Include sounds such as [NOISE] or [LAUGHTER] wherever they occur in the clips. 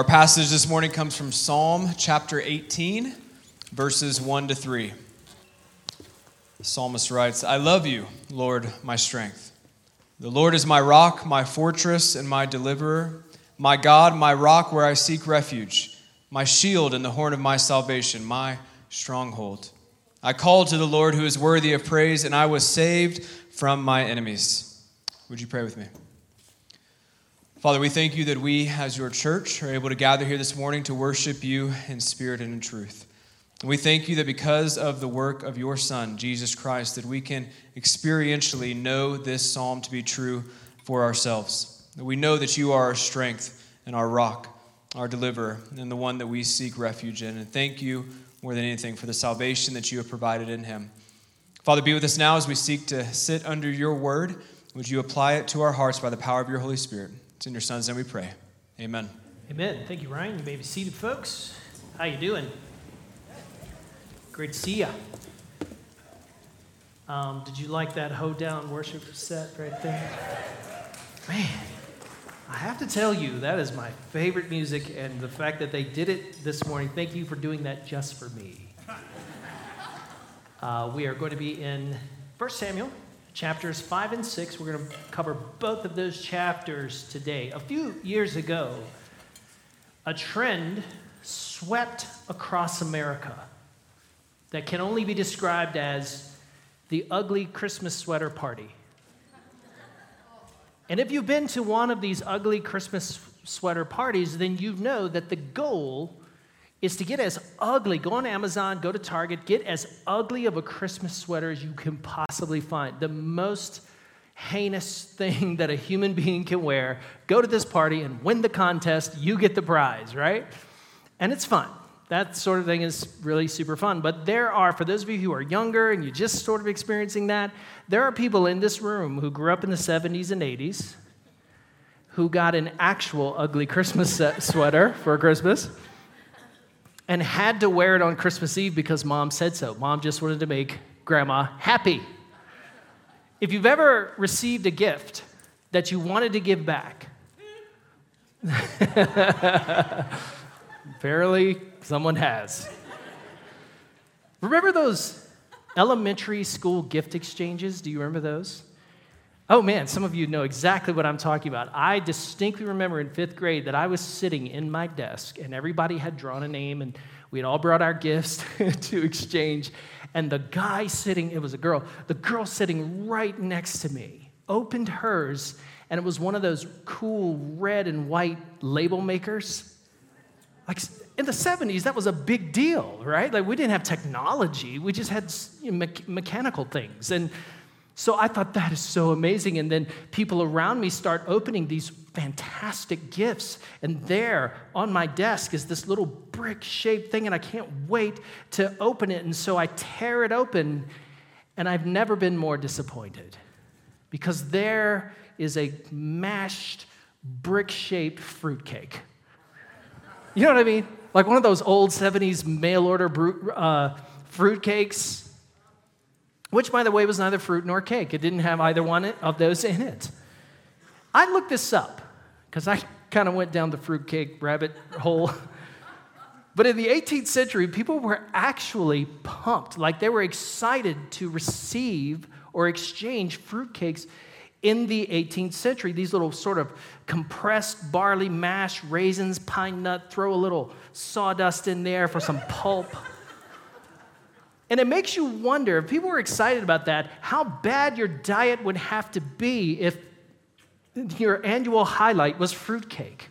Our passage this morning comes from Psalm chapter 18, verses 1 to 3. The psalmist writes, I love you, Lord, my strength. The Lord is my rock, my fortress, and my deliverer, my God, my rock where I seek refuge, my shield and the horn of my salvation, my stronghold. I called to the Lord who is worthy of praise, and I was saved from my enemies. Would you pray with me? Father, we thank you that we, as your church, are able to gather here this morning to worship you in spirit and in truth. And we thank you that because of the work of your Son, Jesus Christ, that we can experientially know this psalm to be true for ourselves. That we know that you are our strength and our rock, our deliverer, and the one that we seek refuge in. And thank you more than anything for the salvation that you have provided in him. Father, be with us now as we seek to sit under your word. Would you apply it to our hearts by the power of your Holy Spirit? It's in your son's name we pray. Amen. Amen. Thank you, Ryan. You may be seated, folks. How you doing? Great to see you. Um, did you like that hoedown worship set right there? Man, I have to tell you, that is my favorite music, and the fact that they did it this morning, thank you for doing that just for me. Uh, we are going to be in 1 Samuel chapters 5 and 6. We're going to cover both of those chapters today. A few years ago, a trend swept across America that can only be described as the ugly Christmas sweater party. And if you've been to one of these ugly Christmas sweater parties, then you know that the goal is to get as ugly. Go on Amazon, go to Target, get as ugly of a Christmas sweater as you can possibly find. The most heinous thing [LAUGHS] that a human being can wear. Go to this party and win the contest. You get the prize, right? And it's fun. That sort of thing is really super fun. But there are, for those of you who are younger and you're just sort of experiencing that, there are people in this room who grew up in the 70s and 80s who got an actual ugly Christmas [LAUGHS] sweater for Christmas and had to wear it on Christmas Eve because mom said so. Mom just wanted to make grandma happy. If you've ever received a gift that you wanted to give back, [LAUGHS] apparently someone has. Remember those elementary school gift exchanges? Do you remember those? Oh man, some of you know exactly what I'm talking about. I distinctly remember in fifth grade that I was sitting in my desk and everybody had drawn a name and we had all brought our gifts [LAUGHS] to exchange. And the guy sitting, it was a girl, the girl sitting right next to me opened hers and it was one of those cool red and white label makers. Like in the 70s, that was a big deal, right? Like we didn't have technology, we just had you know, me- mechanical things. And so I thought that is so amazing. And then people around me start opening these fantastic gifts. And there on my desk is this little brick shaped thing, and I can't wait to open it. And so I tear it open, and I've never been more disappointed because there is a mashed brick shaped fruitcake. You know what I mean? Like one of those old 70s mail order uh, fruitcakes which, by the way, was neither fruit nor cake. It didn't have either one of those in it. I looked this up because I kind of went down the fruitcake rabbit hole. [LAUGHS] but in the 18th century, people were actually pumped, like they were excited to receive or exchange fruitcakes in the 18th century. These little sort of compressed barley mash, raisins, pine nut, throw a little sawdust in there for some pulp. And it makes you wonder if people were excited about that, how bad your diet would have to be if your annual highlight was fruitcake.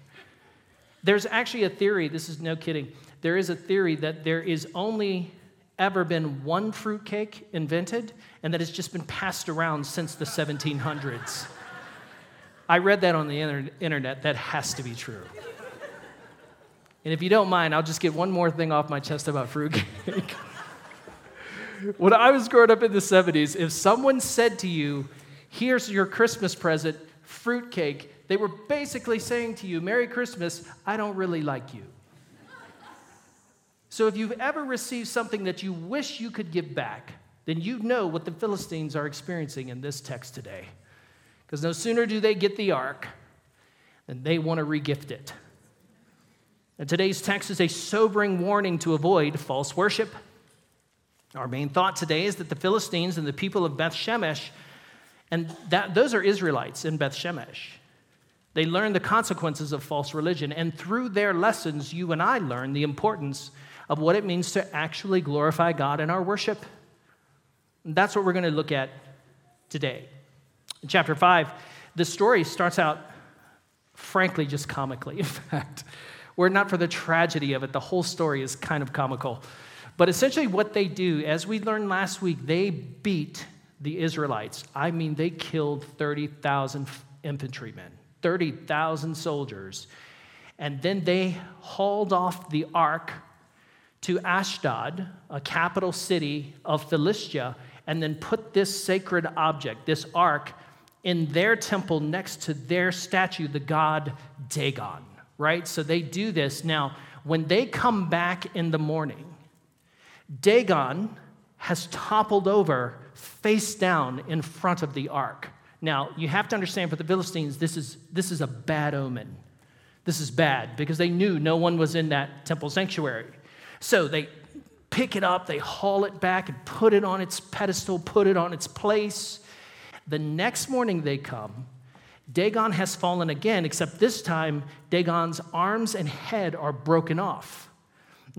There's actually a theory, this is no kidding, there is a theory that there is only ever been one fruitcake invented and that it's just been passed around since the 1700s. I read that on the internet. That has to be true. And if you don't mind, I'll just get one more thing off my chest about fruitcake. [LAUGHS] when I was growing up in the 70s, if someone said to you, Here's your Christmas present, fruitcake, they were basically saying to you, Merry Christmas, I don't really like you. So if you've ever received something that you wish you could give back, then you know what the Philistines are experiencing in this text today. Because no sooner do they get the ark than they want to regift it. And today's text is a sobering warning to avoid false worship. Our main thought today is that the Philistines and the people of Beth Shemesh, and that, those are Israelites in Beth Shemesh. They learn the consequences of false religion, and through their lessons, you and I learn the importance of what it means to actually glorify God in our worship. And that's what we're going to look at today. In chapter 5, the story starts out, frankly, just comically. [LAUGHS] In fact, were it not for the tragedy of it, the whole story is kind of comical. But essentially, what they do, as we learned last week, they beat the Israelites. I mean, they killed 30,000 infantrymen, 30,000 soldiers. And then they hauled off the ark to Ashdod, a capital city of Philistia, and then put this sacred object, this ark, in their temple next to their statue, the god Dagon, right? So they do this. Now, when they come back in the morning, Dagon has toppled over face down in front of the ark. Now, you have to understand for the Philistines, this is, this is a bad omen. This is bad because they knew no one was in that temple sanctuary. So they pick it up, they haul it back and put it on its pedestal, put it on its place. The next morning they come, Dagon has fallen again, except this time Dagon's arms and head are broken off.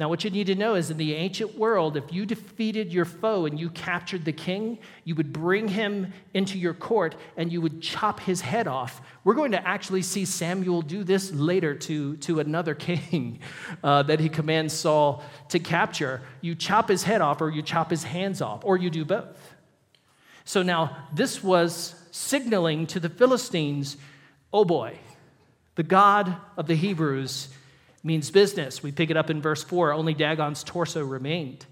Now, what you need to know is in the ancient world, if you defeated your foe and you captured the king, you would bring him into your court and you would chop his head off. We're going to actually see Samuel do this later to, to another [LAUGHS] king uh, that he commands Saul to capture. You chop his head off, or you chop his hands off, or you do both. So now, this was signaling to the Philistines oh boy, the God of the Hebrews means business. We pick it up in verse 4 only Dagon's torso remained.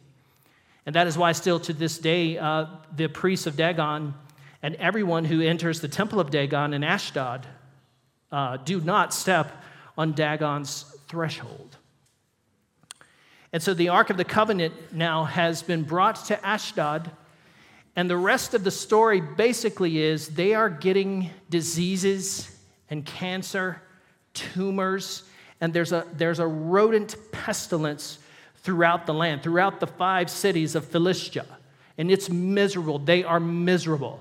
And that is why, still to this day, uh, the priests of Dagon and everyone who enters the temple of Dagon in Ashdod uh, do not step on Dagon's threshold. And so the Ark of the Covenant now has been brought to Ashdod. And the rest of the story basically is they are getting diseases and cancer, tumors, and there's a, there's a rodent pestilence throughout the land, throughout the five cities of Philistia. And it's miserable. They are miserable.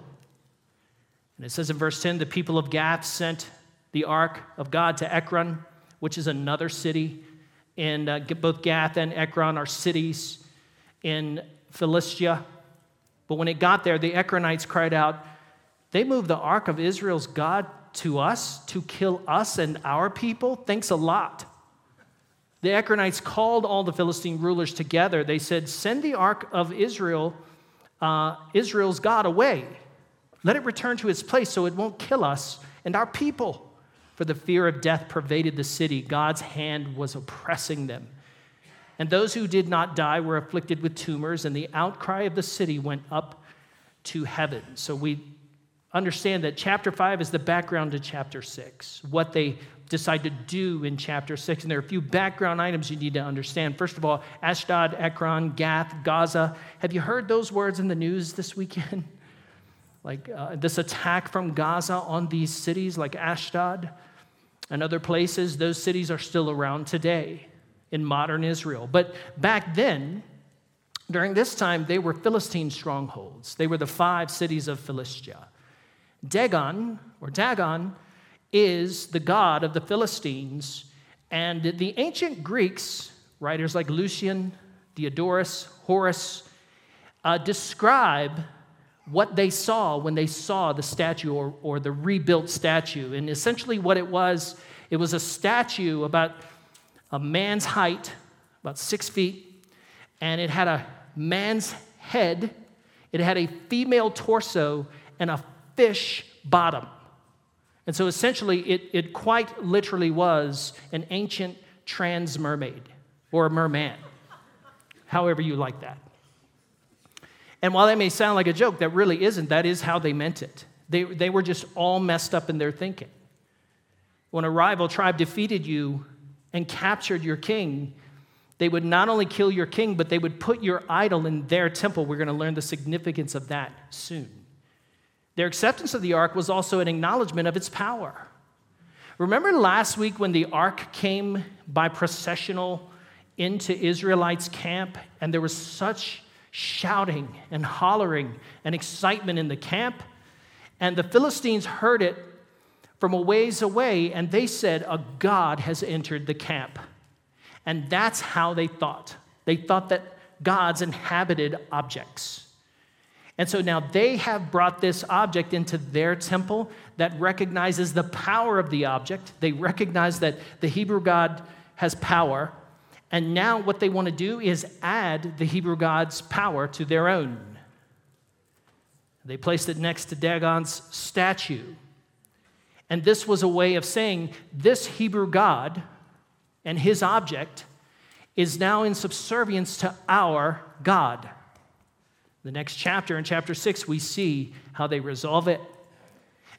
And it says in verse 10 the people of Gath sent the ark of God to Ekron, which is another city. And uh, both Gath and Ekron are cities in Philistia. But when it got there, the Ekronites cried out, They moved the ark of Israel's God to us to kill us and our people? Thanks a lot. The Ekronites called all the Philistine rulers together. They said, Send the ark of Israel, uh, Israel's God, away. Let it return to its place so it won't kill us and our people. For the fear of death pervaded the city. God's hand was oppressing them. And those who did not die were afflicted with tumors, and the outcry of the city went up to heaven. So we understand that chapter 5 is the background to chapter 6, what they decide to do in chapter 6. And there are a few background items you need to understand. First of all, Ashdod, Ekron, Gath, Gaza. Have you heard those words in the news this weekend? [LAUGHS] like uh, this attack from Gaza on these cities like Ashdod and other places, those cities are still around today in modern Israel. But back then, during this time, they were Philistine strongholds. They were the five cities of Philistia. Dagon, or Dagon, is the god of the Philistines. And the ancient Greeks, writers like Lucian, Diodorus, Horace, uh, describe what they saw when they saw the statue or, or the rebuilt statue. And essentially, what it was, it was a statue about a man's height, about six feet, and it had a man's head, it had a female torso, and a fish bottom. And so essentially, it, it quite literally was an ancient trans mermaid or a merman, however you like that. And while that may sound like a joke, that really isn't. That is how they meant it. They, they were just all messed up in their thinking. When a rival tribe defeated you and captured your king, they would not only kill your king, but they would put your idol in their temple. We're going to learn the significance of that soon. Their acceptance of the ark was also an acknowledgement of its power. Remember last week when the ark came by processional into Israelites' camp and there was such shouting and hollering and excitement in the camp? And the Philistines heard it from a ways away and they said, A God has entered the camp. And that's how they thought. They thought that gods inhabited objects. And so now they have brought this object into their temple that recognizes the power of the object. They recognize that the Hebrew God has power. And now what they want to do is add the Hebrew God's power to their own. They placed it next to Dagon's statue. And this was a way of saying this Hebrew God and his object is now in subservience to our God. The next chapter, in chapter 6, we see how they resolve it.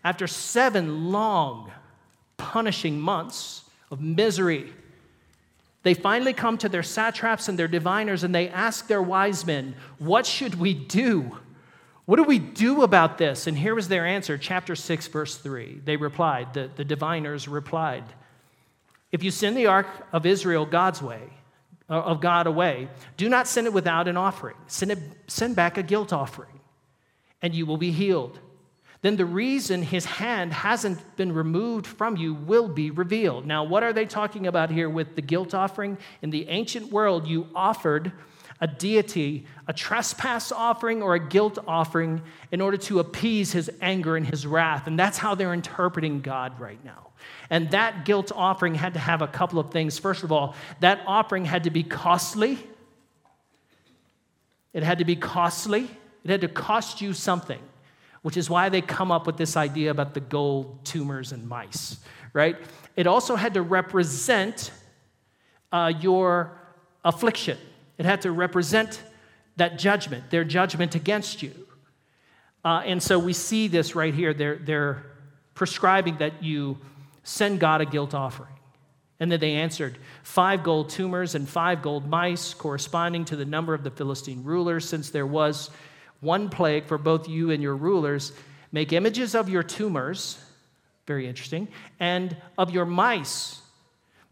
After seven long, punishing months of misery, they finally come to their satraps and their diviners and they ask their wise men, What should we do? What do we do about this? And here was their answer, chapter 6, verse 3. They replied, the, the diviners replied, If you send the ark of Israel God's way, of God away, do not send it without an offering. Send, it, send back a guilt offering, and you will be healed. Then the reason his hand hasn't been removed from you will be revealed. Now, what are they talking about here with the guilt offering? In the ancient world, you offered a deity a trespass offering or a guilt offering in order to appease his anger and his wrath. And that's how they're interpreting God right now. And that guilt offering had to have a couple of things. First of all, that offering had to be costly. It had to be costly. It had to cost you something, which is why they come up with this idea about the gold tumors and mice, right? It also had to represent uh, your affliction, it had to represent that judgment, their judgment against you. Uh, and so we see this right here. They're, they're prescribing that you Send God a guilt offering. And then they answered, Five gold tumors and five gold mice, corresponding to the number of the Philistine rulers, since there was one plague for both you and your rulers. Make images of your tumors, very interesting, and of your mice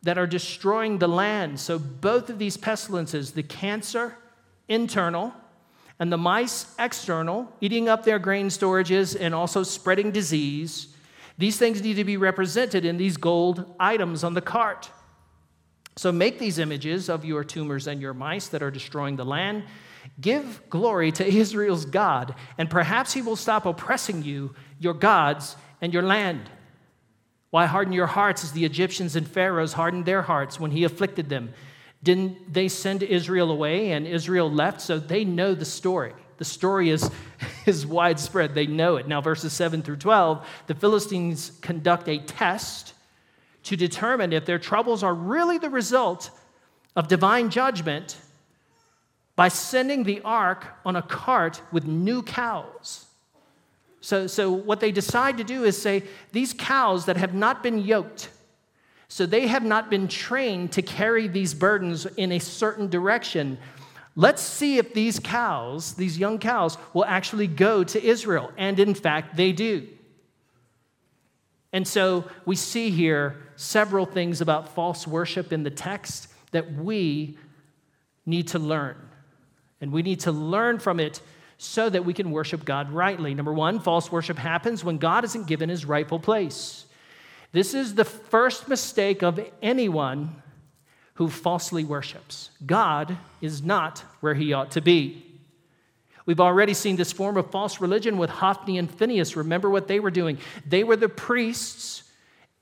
that are destroying the land. So both of these pestilences, the cancer, internal, and the mice, external, eating up their grain storages and also spreading disease these things need to be represented in these gold items on the cart. So make these images of your tumors and your mice that are destroying the land. Give glory to Israel's God, and perhaps he will stop oppressing you, your gods, and your land. Why harden your hearts as the Egyptians and Pharaohs hardened their hearts when he afflicted them? Didn't they send Israel away and Israel left? So they know the story. The story is, [LAUGHS] is widespread. They know it. Now, verses 7 through 12, the Philistines conduct a test to determine if their troubles are really the result of divine judgment by sending the ark on a cart with new cows. So, so what they decide to do is say, these cows that have not been yoked, so they have not been trained to carry these burdens in a certain direction, Let's see if these cows, these young cows, will actually go to Israel. And in fact, they do. And so we see here several things about false worship in the text that we need to learn. And we need to learn from it so that we can worship God rightly. Number one, false worship happens when God isn't given his rightful place. This is the first mistake of anyone who falsely worships. God is not where he ought to be. We've already seen this form of false religion with Hophni and Phineas. Remember what they were doing? They were the priests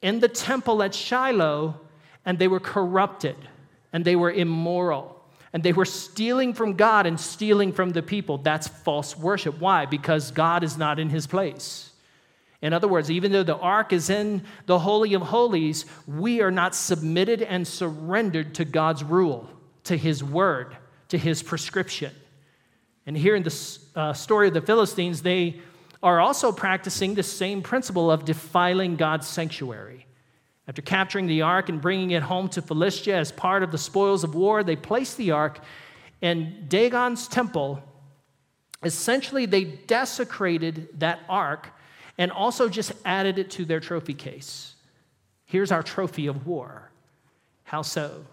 in the temple at Shiloh, and they were corrupted, and they were immoral, and they were stealing from God and stealing from the people. That's false worship. Why? Because God is not in his place. In other words, even though the ark is in the Holy of Holies, we are not submitted and surrendered to God's rule, to His word, to His prescription. And here in the uh, story of the Philistines, they are also practicing the same principle of defiling God's sanctuary. After capturing the ark and bringing it home to Philistia as part of the spoils of war, they placed the ark in Dagon's temple. Essentially, they desecrated that ark and also just added it to their trophy case. Here's our trophy of war. How so?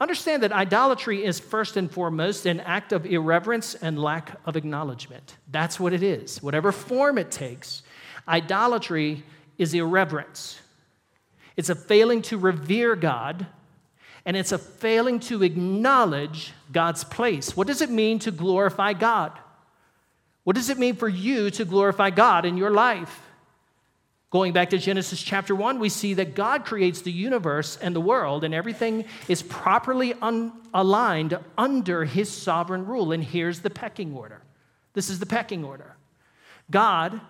Understand that idolatry is first and foremost an act of irreverence and lack of acknowledgement. That's what it is. Whatever form it takes, idolatry is irreverence. It's a failing to revere God, and it's a failing to acknowledge God's place. What does it mean to glorify God? What does it mean for you to glorify God in your life? Going back to Genesis chapter 1, we see that God creates the universe and the world, and everything is properly un- aligned under his sovereign rule. And here's the pecking order this is the pecking order. God,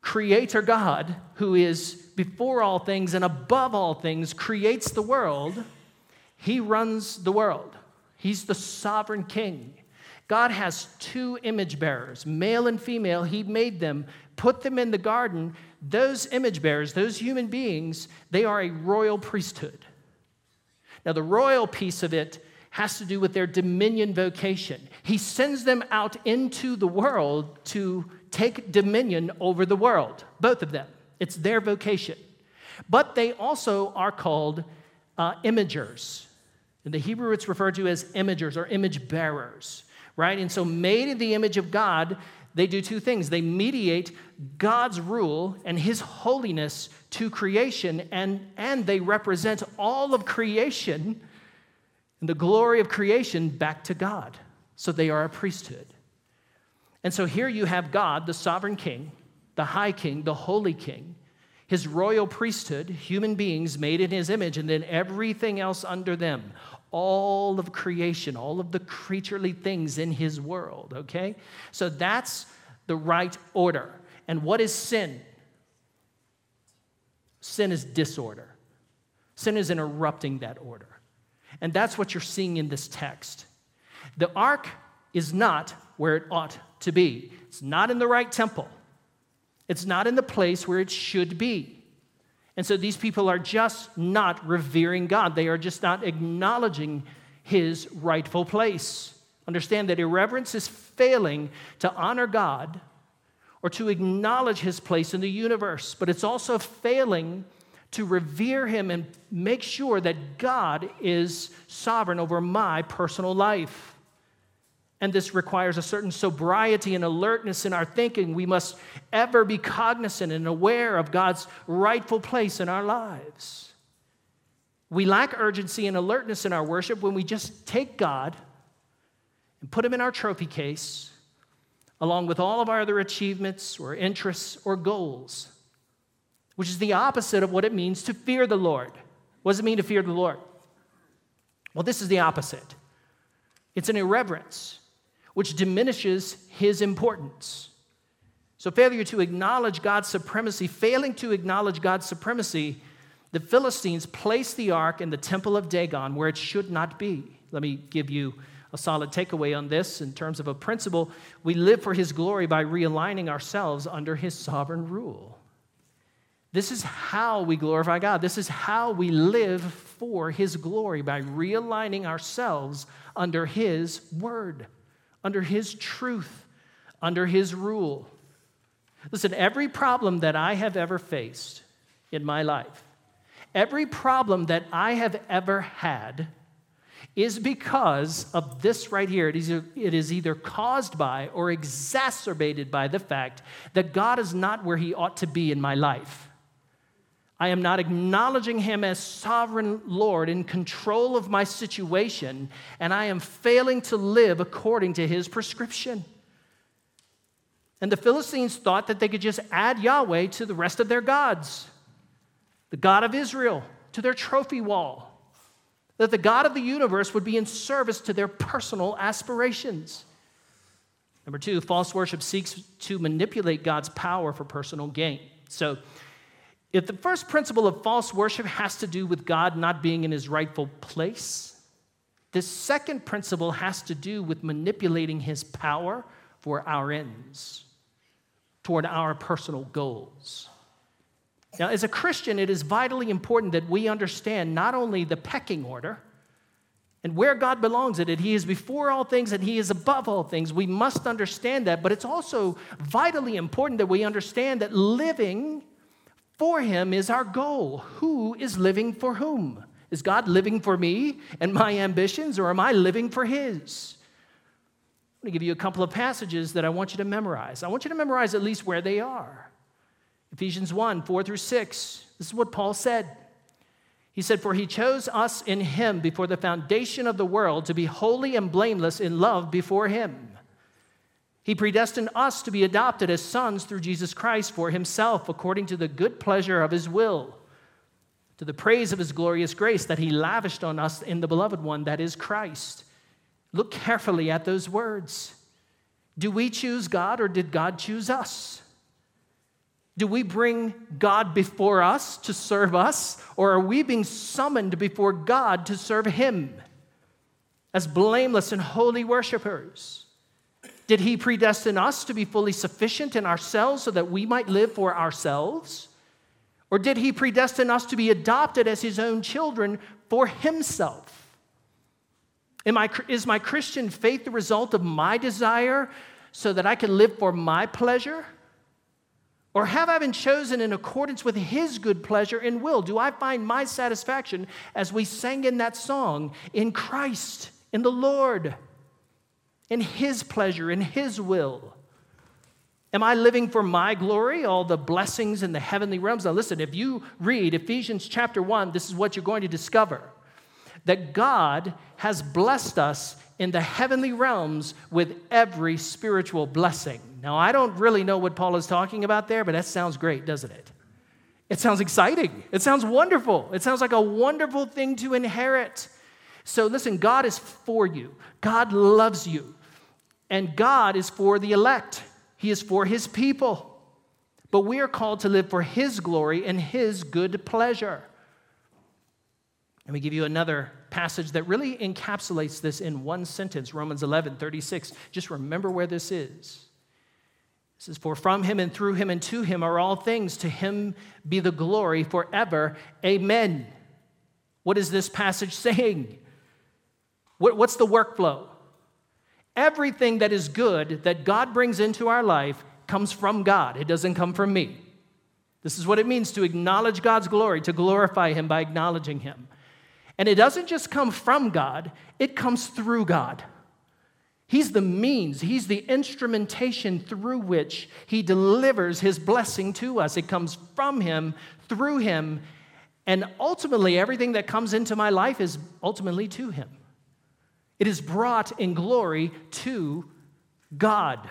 Creator God, who is before all things and above all things, creates the world. He runs the world, He's the sovereign king. God has two image bearers, male and female. He made them, put them in the garden those image bearers, those human beings, they are a royal priesthood. Now, the royal piece of it has to do with their dominion vocation. He sends them out into the world to take dominion over the world, both of them. It's their vocation. But they also are called uh, imagers. In the Hebrew, it's referred to as imagers or image bearers, right? And so, made in the image of God, they do two things they mediate God's rule and his holiness to creation, and, and they represent all of creation and the glory of creation back to God. So they are a priesthood. And so here you have God, the sovereign king, the high king, the holy king, his royal priesthood, human beings made in his image, and then everything else under them all of creation, all of the creaturely things in his world, okay? So that's the right order. And what is sin? Sin is disorder. Sin is interrupting that order. And that's what you're seeing in this text. The ark is not where it ought to be, it's not in the right temple, it's not in the place where it should be. And so these people are just not revering God. They are just not acknowledging his rightful place. Understand that irreverence is failing to honor God or to acknowledge his place in the universe, but it's also failing to revere him and make sure that God is sovereign over my personal life. And this requires a certain sobriety and alertness in our thinking. We must ever be cognizant and aware of God's rightful place in our lives. We lack urgency and alertness in our worship when we just take God and put him in our trophy case along with all of our other achievements or interests or goals, which is the opposite of what it means to fear the Lord. What does it mean to fear the Lord? Well, this is the opposite it's an irreverence which diminishes his importance. So, failure to acknowledge God's supremacy, failing to acknowledge God's supremacy, the Philistines placed the ark in the temple of Dagon where it should not be. Let me give you a solid takeaway on this in terms of a principle. We live for his glory by realigning ourselves under his sovereign rule. This is how we glorify God. This is how we live for his glory by realigning ourselves under his word under His truth, under His rule. Listen, every problem that I have ever faced in my life, every problem that I have ever had, is because of this right here. It is, it is either caused by or exacerbated by the fact that God is not where He ought to be in my life. I am not acknowledging him as sovereign Lord in control of my situation, and I am failing to live according to his prescription. And the Philistines thought that they could just add Yahweh to the rest of their gods, the God of Israel, to their trophy wall, that the God of the universe would be in service to their personal aspirations. Number two, false worship seeks to manipulate God's power for personal gain. So, if the first principle of false worship has to do with God not being in his rightful place, the second principle has to do with manipulating his power for our ends, toward our personal goals. Now, as a Christian, it is vitally important that we understand not only the pecking order and where God belongs in it, He is before all things and He is above all things. We must understand that, but it's also vitally important that we understand that living For him is our goal. Who is living for whom? Is God living for me and my ambitions, or am I living for his? I'm going to give you a couple of passages that I want you to memorize. I want you to memorize at least where they are. Ephesians 1 4 through 6. This is what Paul said. He said, For he chose us in him before the foundation of the world to be holy and blameless in love before him. He predestined us to be adopted as sons through Jesus Christ for himself, according to the good pleasure of his will, to the praise of his glorious grace that he lavished on us in the beloved one, that is Christ. Look carefully at those words. Do we choose God or did God choose us? Do we bring God before us to serve us, or are we being summoned before God to serve Him as blameless and holy worshipers? Did He predestine us to be fully sufficient in ourselves so that we might live for ourselves? Or did He predestine us to be adopted as His own children for Himself? I, is my Christian faith the result of my desire so that I can live for my pleasure? Or have I been chosen in accordance with His good pleasure and will? Do I find my satisfaction, as we sang in that song, in Christ, in the Lord, in His pleasure, in His will? Am I living for my glory, all the blessings in the heavenly realms? Now, listen, if you read Ephesians chapter 1, this is what you're going to discover that God has blessed us in the heavenly realms with every spiritual blessing. Now, I don't really know what Paul is talking about there, but that sounds great, doesn't it? It sounds exciting. It sounds wonderful. It sounds like a wonderful thing to inherit. So, listen, God is for you, God loves you, and God is for the elect, He is for His people. But we are called to live for His glory and His good pleasure. Let me give you another passage that really encapsulates this in one sentence Romans 11 36. Just remember where this is. It says, For from him and through him and to him are all things. To him be the glory forever. Amen. What is this passage saying? What's the workflow? Everything that is good that God brings into our life comes from God, it doesn't come from me. This is what it means to acknowledge God's glory, to glorify Him by acknowledging Him. And it doesn't just come from God, it comes through God. He's the means, He's the instrumentation through which He delivers His blessing to us. It comes from Him, through Him, and ultimately, everything that comes into my life is ultimately to Him. It is brought in glory to God.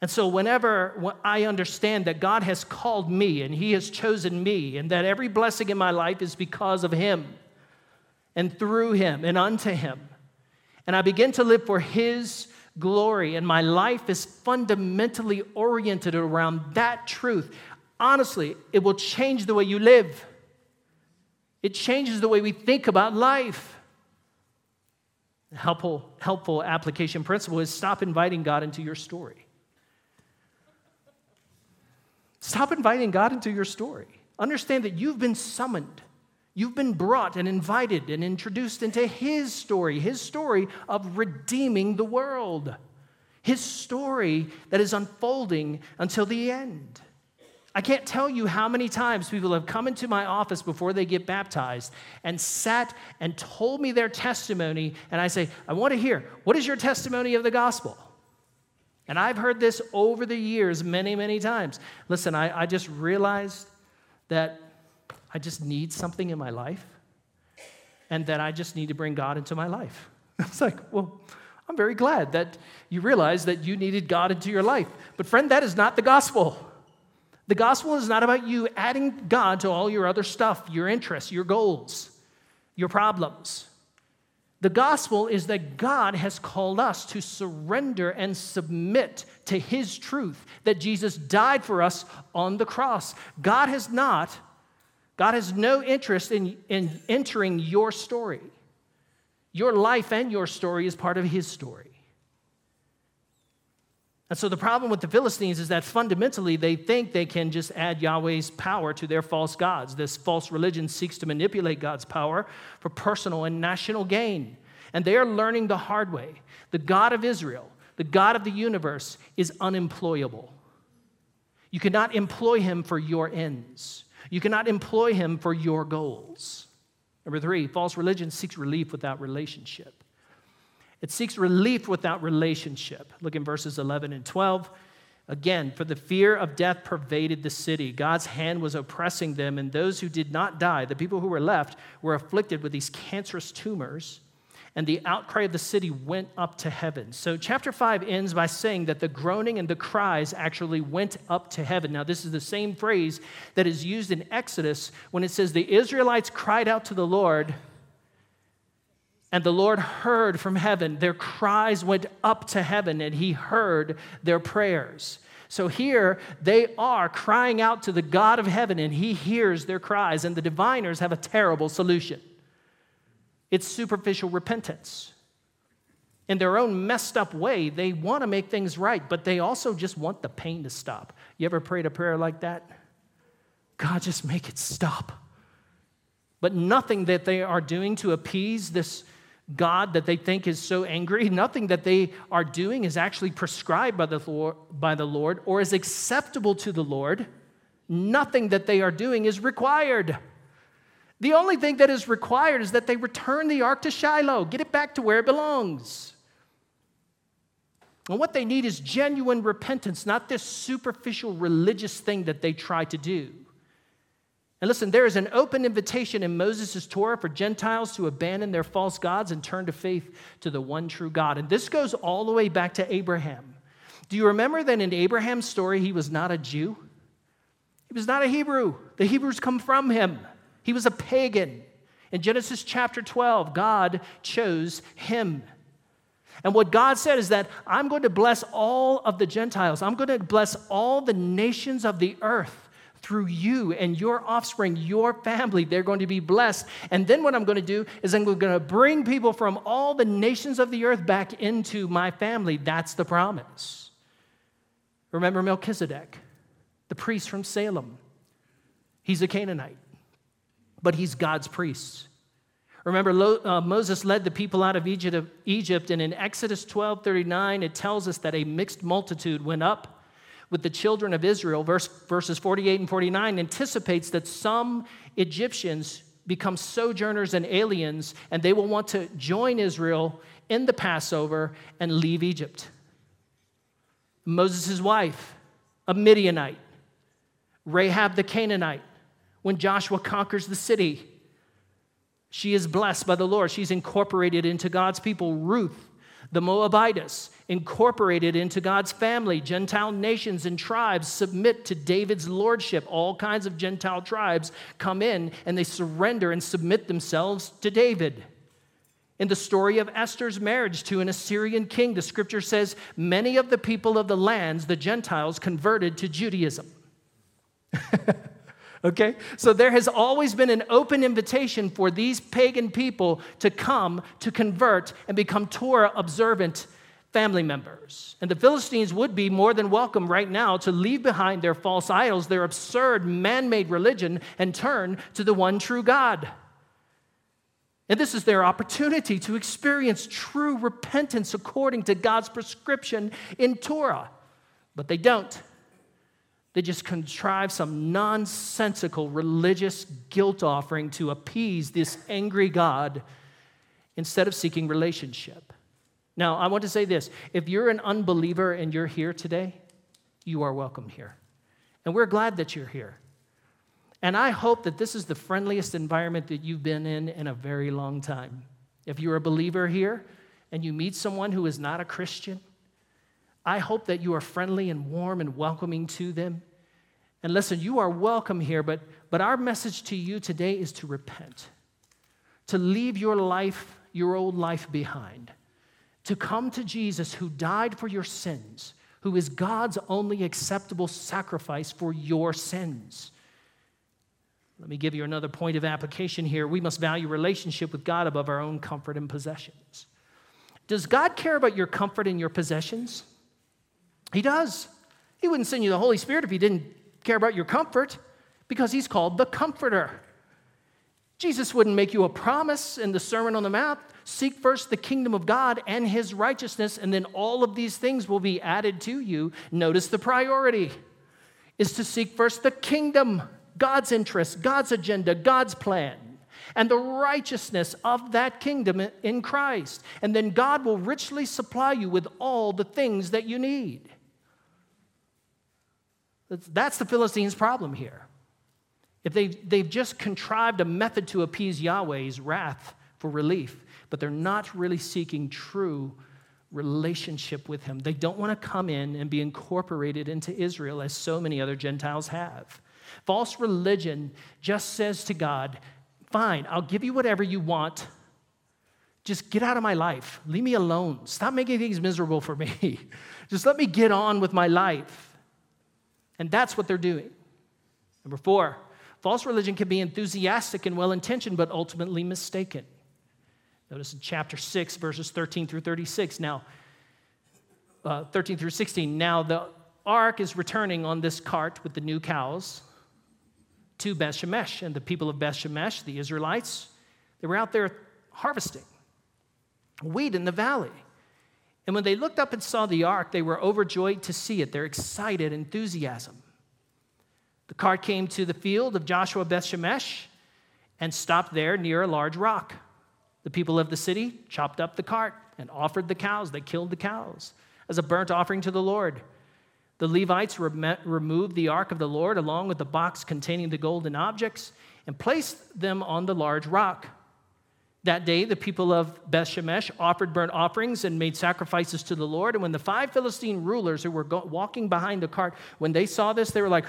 And so, whenever I understand that God has called me and He has chosen me, and that every blessing in my life is because of Him and through Him and unto Him, and I begin to live for His glory, and my life is fundamentally oriented around that truth, honestly, it will change the way you live. It changes the way we think about life. Helpful, helpful application principle is stop inviting God into your story. Stop inviting God into your story. Understand that you've been summoned You've been brought and invited and introduced into His story, His story of redeeming the world, His story that is unfolding until the end. I can't tell you how many times people have come into my office before they get baptized and sat and told me their testimony. And I say, I want to hear, what is your testimony of the gospel? And I've heard this over the years many, many times. Listen, I, I just realized that I just need something in my life and that I just need to bring God into my life. [LAUGHS] It's like, well, I'm very glad that you realize that you needed God into your life. But, friend, that is not the gospel. The gospel is not about you adding God to all your other stuff, your interests, your goals, your problems. The gospel is that God has called us to surrender and submit to his truth, that Jesus died for us on the cross. God has not God has no interest in, in entering your story. Your life and your story is part of His story. And so the problem with the Philistines is that fundamentally they think they can just add Yahweh's power to their false gods. This false religion seeks to manipulate God's power for personal and national gain. And they are learning the hard way. The God of Israel, the God of the universe, is unemployable. You cannot employ him for your ends. You cannot employ him for your goals. Number three, false religion seeks relief without relationship. It seeks relief without relationship. Look in verses 11 and 12. Again, for the fear of death pervaded the city. God's hand was oppressing them, and those who did not die, the people who were left, were afflicted with these cancerous tumors and the outcry of the city went up to heaven. So, chapter 5 ends by saying that the groaning and the cries actually went up to heaven. Now, this is the same phrase that is used in Exodus when it says, The Israelites cried out to the Lord, and the Lord heard from heaven. Their cries went up to heaven, and he heard their prayers. So here they are crying out to the God of heaven, and he hears their cries, and the diviners have a terrible solution. It's superficial repentance. In their own messed up way, they want to make things right, but they also just want the pain to stop. You ever prayed a prayer like that? God, just make it stop. But nothing that they are doing to appease this God that they think is so angry, [LAUGHS] nothing that they are doing is actually prescribed by the Lord, by the Lord or is acceptable to the Lord. Nothing that they are doing is required. The only thing that is required is that they return the ark to Shiloh, get it back to where it belongs. And what they need is genuine repentance, not this superficial religious thing that they try to do. And listen, there is an open invitation in Moses' Torah for Gentiles to abandon their false gods and turn to faith to the one true God. And this goes all the way back to Abraham. Do you remember that in Abraham's story, he was not a Jew? He was not a Hebrew. The Hebrews come from him. He was a pagan. In Genesis chapter 12, God chose him. And what God said is that I'm going to bless all of the Gentiles, I'm going to bless all the nations of the earth through you and your offspring, your family. They're going to be blessed. And then what I'm going to do is I'm going to bring people from all the nations of the earth back into my family. That's the promise. Remember Melchizedek, the priest from Salem. He's a Canaanite but he's God's priest. Remember, uh, Moses led the people out of Egypt, Egypt, and in Exodus 12 39, it tells us that a mixed multitude went up with the children of Israel. Verse, verses 48 and 49 anticipates that some Egyptians become sojourners and aliens, and they will want to join Israel in the Passover and leave Egypt. Moses' wife, a Midianite, Rahab the Canaanite, when Joshua conquers the city. She is blessed by the Lord. She's incorporated into God's people. Ruth, the Moabitess, incorporated into God's family. Gentile nations and tribes submit to David's lordship. All kinds of Gentile tribes come in and they surrender and submit themselves to David. In the story of Esther's marriage to an Assyrian king, the scripture says many of the people of the lands, the Gentiles, converted to Judaism. [LAUGHS] Okay? So there has always been an open invitation for these pagan people to come, to convert, and become Torah observant family members. And the Philistines would be more than welcome right now to leave behind their false idols, their absurd man made religion, and turn to the one true God. And this is their opportunity to experience true repentance according to God's prescription in Torah. But they don't. They just contrive some nonsensical religious guilt offering to appease this angry God instead of seeking relationship. Now, I want to say this if you're an unbeliever and you're here today, you are welcome here. And we're glad that you're here. And I hope that this is the friendliest environment that you've been in in a very long time. If you're a believer here and you meet someone who is not a Christian, I hope that you are friendly and warm and welcoming to them. And listen, you are welcome here, but, but our message to you today is to repent, to leave your life, your old life behind, to come to Jesus who died for your sins, who is God's only acceptable sacrifice for your sins. Let me give you another point of application here. We must value relationship with God above our own comfort and possessions. Does God care about your comfort and your possessions? He does. He wouldn't send you the Holy Spirit if He didn't care about your comfort because He's called the Comforter. Jesus wouldn't make you a promise in the Sermon on the Mount seek first the kingdom of God and His righteousness, and then all of these things will be added to you. Notice the priority. is to seek first the kingdom, God's interest, God's agenda, God's plan, and the righteousness of that kingdom in Christ. And then God will richly supply you with all the things that you need. That's the Philistines' problem here. If they, they've just contrived a method to appease Yahweh's wrath for relief, but they're not really seeking true relationship with Him. They don't want to come in and be incorporated into Israel as so many other Gentiles have. False religion just says to God, Fine, I'll give you whatever you want. Just get out of my life. Leave me alone. Stop making things miserable for me. [LAUGHS] just let me get on with my life. And that's what they're doing. Number four, false religion can be enthusiastic and well intentioned, but ultimately mistaken. Notice in chapter 6, verses 13 through 36. Now, uh, 13 through 16. Now, the ark is returning on this cart with the new cows to Beth Shemesh. And the people of Beth Shemesh, the Israelites, they were out there harvesting wheat in the valley. And when they looked up and saw the ark, they were overjoyed to see it. They're excited, enthusiasm. The cart came to the field of Joshua Beth Shemesh and stopped there near a large rock. The people of the city chopped up the cart and offered the cows. They killed the cows as a burnt offering to the Lord. The Levites removed the ark of the Lord along with the box containing the golden objects and placed them on the large rock. That day, the people of Beth Shemesh offered burnt offerings and made sacrifices to the Lord. And when the five Philistine rulers who were go- walking behind the cart, when they saw this, they were like,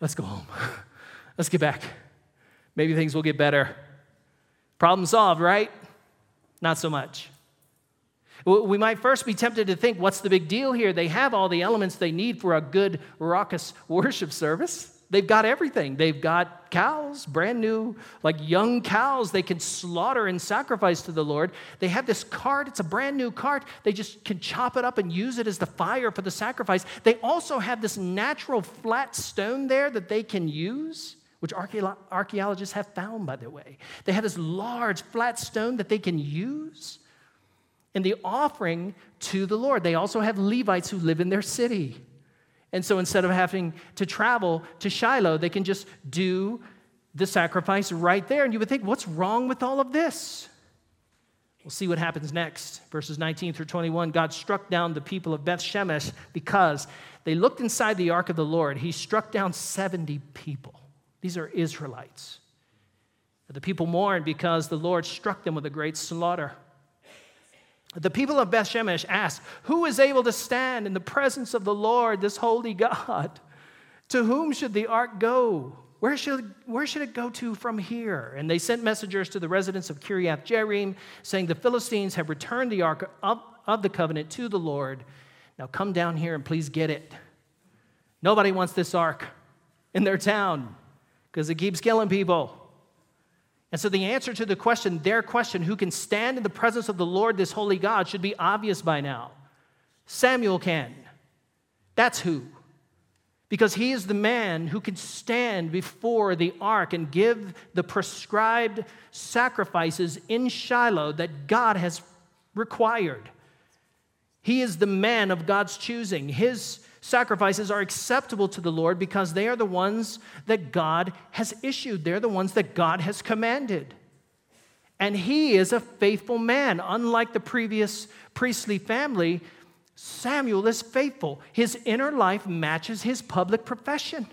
let's go home. [LAUGHS] let's get back. Maybe things will get better. Problem solved, right? Not so much. We might first be tempted to think, what's the big deal here? They have all the elements they need for a good, raucous [LAUGHS] worship service. They've got everything. They've got cows, brand new, like young cows they can slaughter and sacrifice to the Lord. They have this cart, it's a brand new cart. They just can chop it up and use it as the fire for the sacrifice. They also have this natural flat stone there that they can use, which archaeologists have found, by the way. They have this large flat stone that they can use in the offering to the Lord. They also have Levites who live in their city. And so instead of having to travel to Shiloh, they can just do the sacrifice right there. And you would think, what's wrong with all of this? We'll see what happens next. Verses 19 through 21 God struck down the people of Beth Shemesh because they looked inside the ark of the Lord. He struck down 70 people. These are Israelites. The people mourned because the Lord struck them with a great slaughter. The people of Beth Shemesh asked, Who is able to stand in the presence of the Lord, this holy God? To whom should the ark go? Where should, where should it go to from here? And they sent messengers to the residents of Kiriath Jearim, saying, The Philistines have returned the ark of, of the covenant to the Lord. Now come down here and please get it. Nobody wants this ark in their town because it keeps killing people. And so the answer to the question, their question, who can stand in the presence of the Lord, this holy God, should be obvious by now. Samuel can. That's who. Because he is the man who can stand before the ark and give the prescribed sacrifices in Shiloh that God has required. He is the man of God's choosing. His sacrifices are acceptable to the Lord because they are the ones that God has issued, they're the ones that God has commanded. And he is a faithful man. Unlike the previous priestly family, Samuel is faithful. His inner life matches his public profession.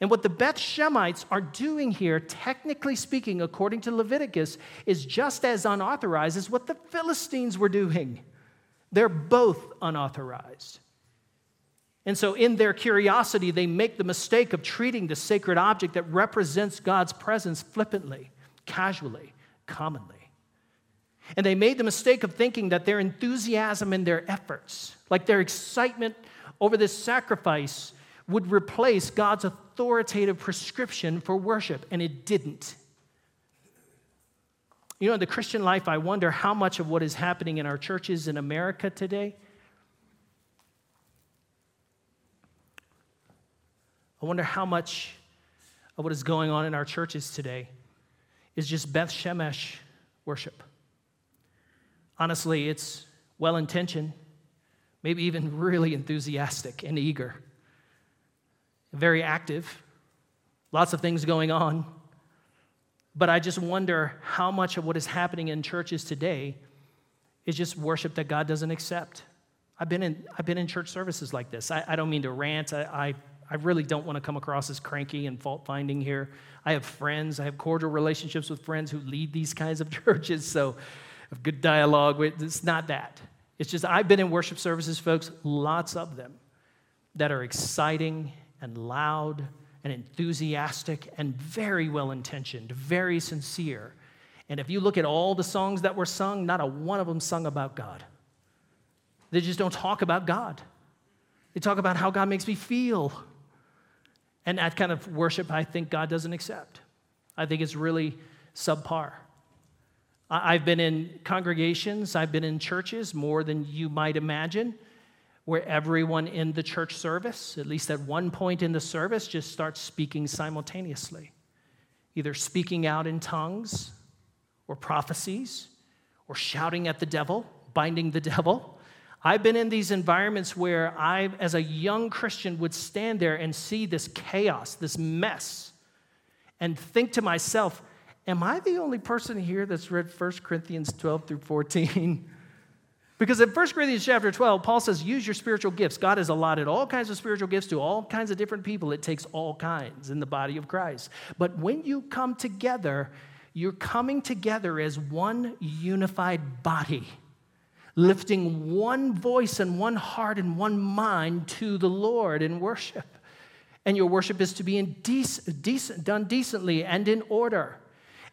And what the Beth Shemites are doing here, technically speaking, according to Leviticus, is just as unauthorized as what the Philistines were doing. They're both unauthorized. And so, in their curiosity, they make the mistake of treating the sacred object that represents God's presence flippantly, casually, commonly. And they made the mistake of thinking that their enthusiasm and their efforts, like their excitement over this sacrifice, would replace God's authoritative prescription for worship, and it didn't. You know, in the Christian life, I wonder how much of what is happening in our churches in America today I wonder how much of what is going on in our churches today is just Beth Shemesh worship. Honestly, it's well intentioned, maybe even really enthusiastic and eager, very active, lots of things going on. But I just wonder how much of what is happening in churches today is just worship that God doesn't accept. I've been in, I've been in church services like this. I, I don't mean to rant. I, I, I really don't want to come across as cranky and fault finding here. I have friends, I have cordial relationships with friends who lead these [LAUGHS] kinds of churches, so have good dialogue. It's not that. It's just I've been in worship services, folks, lots of them, that are exciting and loud and enthusiastic and very well intentioned, very sincere. And if you look at all the songs that were sung, not a one of them sung about God. They just don't talk about God. They talk about how God makes me feel. And that kind of worship, I think God doesn't accept. I think it's really subpar. I've been in congregations, I've been in churches more than you might imagine where everyone in the church service, at least at one point in the service, just starts speaking simultaneously, either speaking out in tongues or prophecies or shouting at the devil, binding the [LAUGHS] devil. I've been in these environments where I, as a young Christian, would stand there and see this chaos, this mess, and think to myself, Am I the only person here that's read 1 Corinthians 12 through 14? [LAUGHS] Because in 1 Corinthians chapter 12, Paul says, use your spiritual gifts. God has allotted all kinds of spiritual gifts to all kinds of different people. It takes all kinds in the body of Christ. But when you come together, you're coming together as one unified body, lifting one voice and one heart and one mind to the Lord in worship. And your worship is to be in dec- decent, done decently and in order.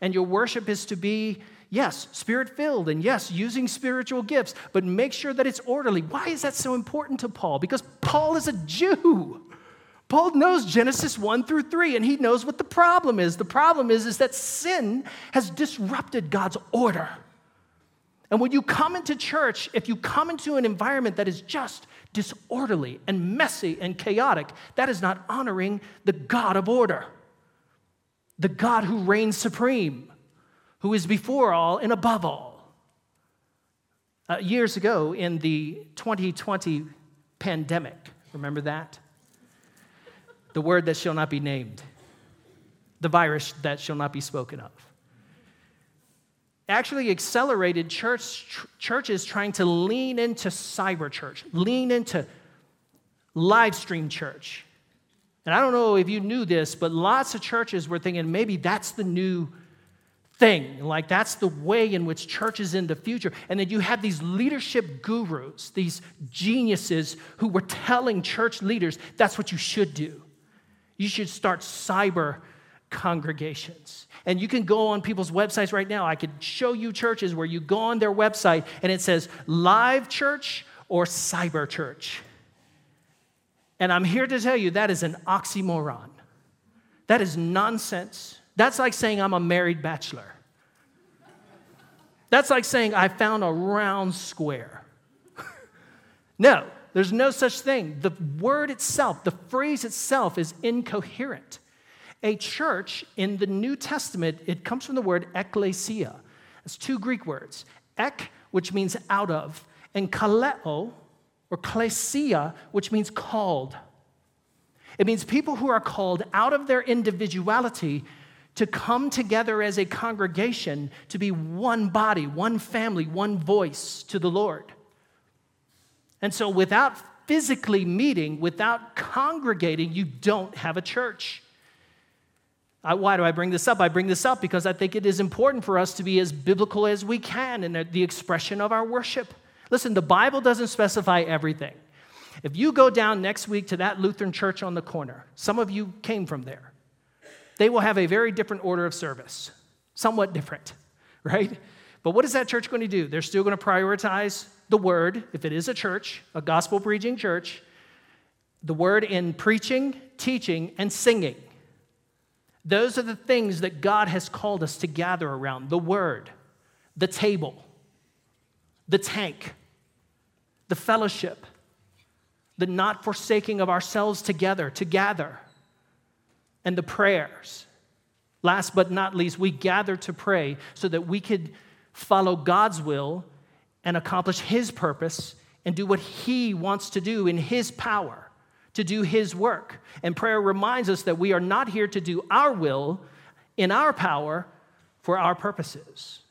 And your worship is to be Yes, spirit filled, and yes, using spiritual gifts, but make sure that it's orderly. Why is that so important to Paul? Because Paul is a Jew. Paul knows Genesis 1 through 3, and he knows what the problem is. The problem is, is that sin has disrupted God's order. And when you come into church, if you come into an environment that is just disorderly and messy and chaotic, that is not honoring the God of order, the God who reigns supreme who is before all and above all. Uh, years ago in the 2020 pandemic, remember that? The word that shall not be named, the virus that shall not be spoken of. Actually, accelerated church, tr- churches trying to lean into cyber church, lean into live stream church. And I don't know if you knew this, but lots of churches were thinking maybe that's the new thing. Like that's the way in which church is in the future. And then you have these leadership gurus, these geniuses who were telling church leaders that's what you should do. You should start cyber congregations. And you can go on people's websites right now. I could show you churches where you go on their website and it says live church or cyber church. And I'm here to tell you that is an oxymoron. That is nonsense. That's like saying I'm a married bachelor. That's like saying I found a round square. [LAUGHS] no, there's no such thing. The word itself, the phrase itself, is incoherent. A church in the New Testament, it comes from the word ekklesia. It's two Greek words ek, which means out of, and kaleo, or klesia, which means called. It means people who are called out of their individuality to come together as a congregation to be one body, one family, one voice to the Lord. And so, without physically meeting, without congregating, you don't have a church. I, why do I bring this up? I bring this up because I think it is important for us to be as biblical as we can in the expression of our worship. Listen, the Bible doesn't specify everything. If you go down next week to that Lutheran church on the corner, some of you came from there they will have a very different order of service, somewhat different, [LAUGHS] right? But what is that church going to do? They're still going to prioritize the word, if it is a church, a gospel preaching church, the word in preaching, teaching, and singing. Those are the things that God has called us to gather around the word, the table, the tank, the fellowship, the not forsaking of ourselves together, to gather and the prayers. Last but not least, we gather to pray so that we could follow God's will and accomplish His purpose and do what He wants to do in His power to do His work. And prayer reminds us that we are not here to do our will in our power for our purposes.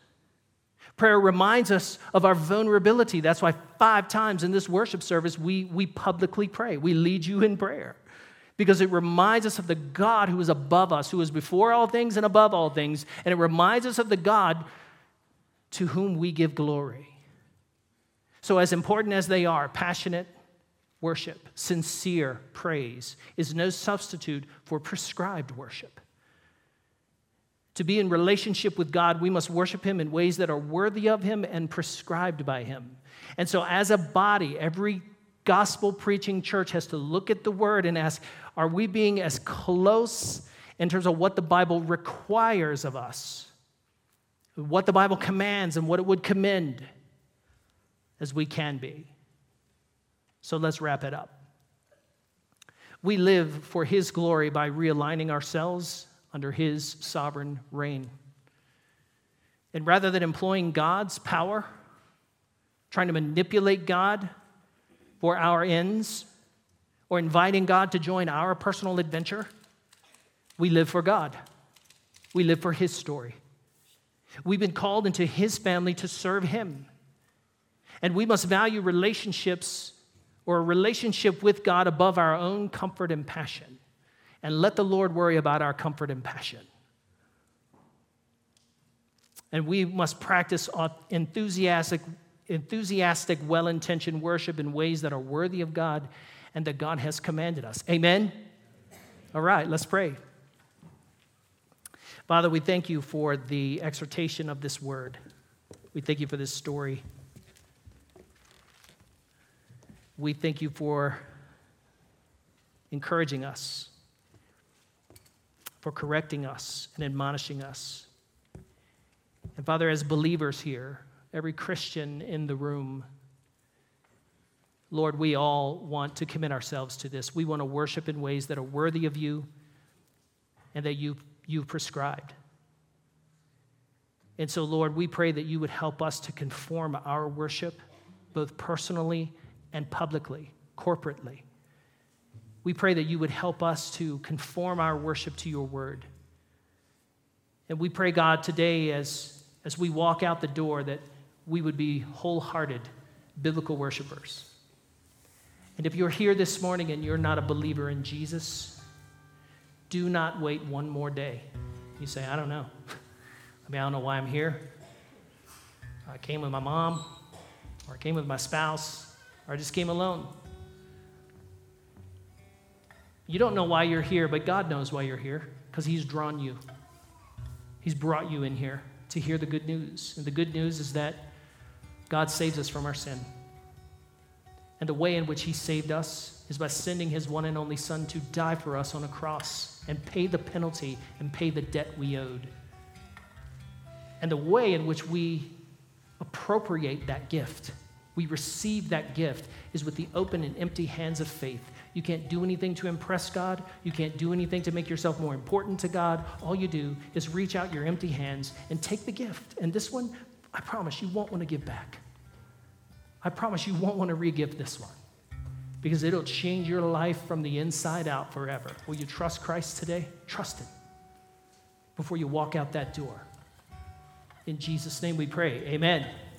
Prayer reminds us of our vulnerability. That's why five times in this worship service we, we publicly pray. We lead you in prayer because it reminds us of the God who is above us, who is before all things and above all things. And it reminds us of the God to whom we give glory. So, as important as they are, passionate worship, sincere praise is no substitute for prescribed worship. To be in relationship with God, we must worship Him in ways that are worthy of Him and prescribed by Him. And so, as a body, every gospel preaching church has to look at the word and ask are we being as close in terms of what the Bible requires of us, what the Bible commands, and what it would commend as we can be? So let's wrap it up. We live for His glory by realigning ourselves under his sovereign reign. And rather than employing God's power, trying to manipulate God for our ends, or inviting God to join our personal adventure, we live for God. We live for His story. We've been called into His family to serve Him. And we must value relationships or a relationship with God above our own comfort and passion and let the Lord worry about our comfort and passion. And we must practice enthusiastic, enthusiastic well intentioned worship in ways that are worthy of God and that God has commanded us. Amen? All right, let's pray. Father, we thank you for the exhortation of this word. We thank you for this story. We thank you for encouraging us for correcting us and admonishing us. And Father, as believers here, every Christian in the room, Lord, we all want to commit ourselves to this. We want to worship in ways that are worthy of you and that you've, you've prescribed. And so, Lord, we pray that you would help us to conform our worship, both personally and publicly, corporately, we pray that you would help us to conform our worship to your word. And we pray, God, today as, as we walk out the door, that we would be wholehearted biblical worshipers. And if you're here this morning and you're not a believer in Jesus, do not wait one more day. You say, I don't know. [LAUGHS] I mean, I don't know why I'm here. I came with my mom, or I came with my spouse, or I just came alone. You don't know why you're here, but God knows why you're here because He's drawn you. He's brought you in here to hear the good news. And the good news is that God saves us from our sin. And the way in which He saved us is by sending His one and only Son to die for us on a cross and pay the penalty and pay the debt we owed. And the way in which we appropriate that gift, we receive that gift, is with the open and empty hands of faith you can't do anything to impress God. You can't do anything to make yourself more important to God. All you do is reach out your empty hands and take the gift. And this one, I promise you won't want to give back. I promise you won't want to re gift this one because it'll change your life from the inside out forever. Will you trust Christ today? Trust Him before you walk out that door. In Jesus' name we pray. Amen.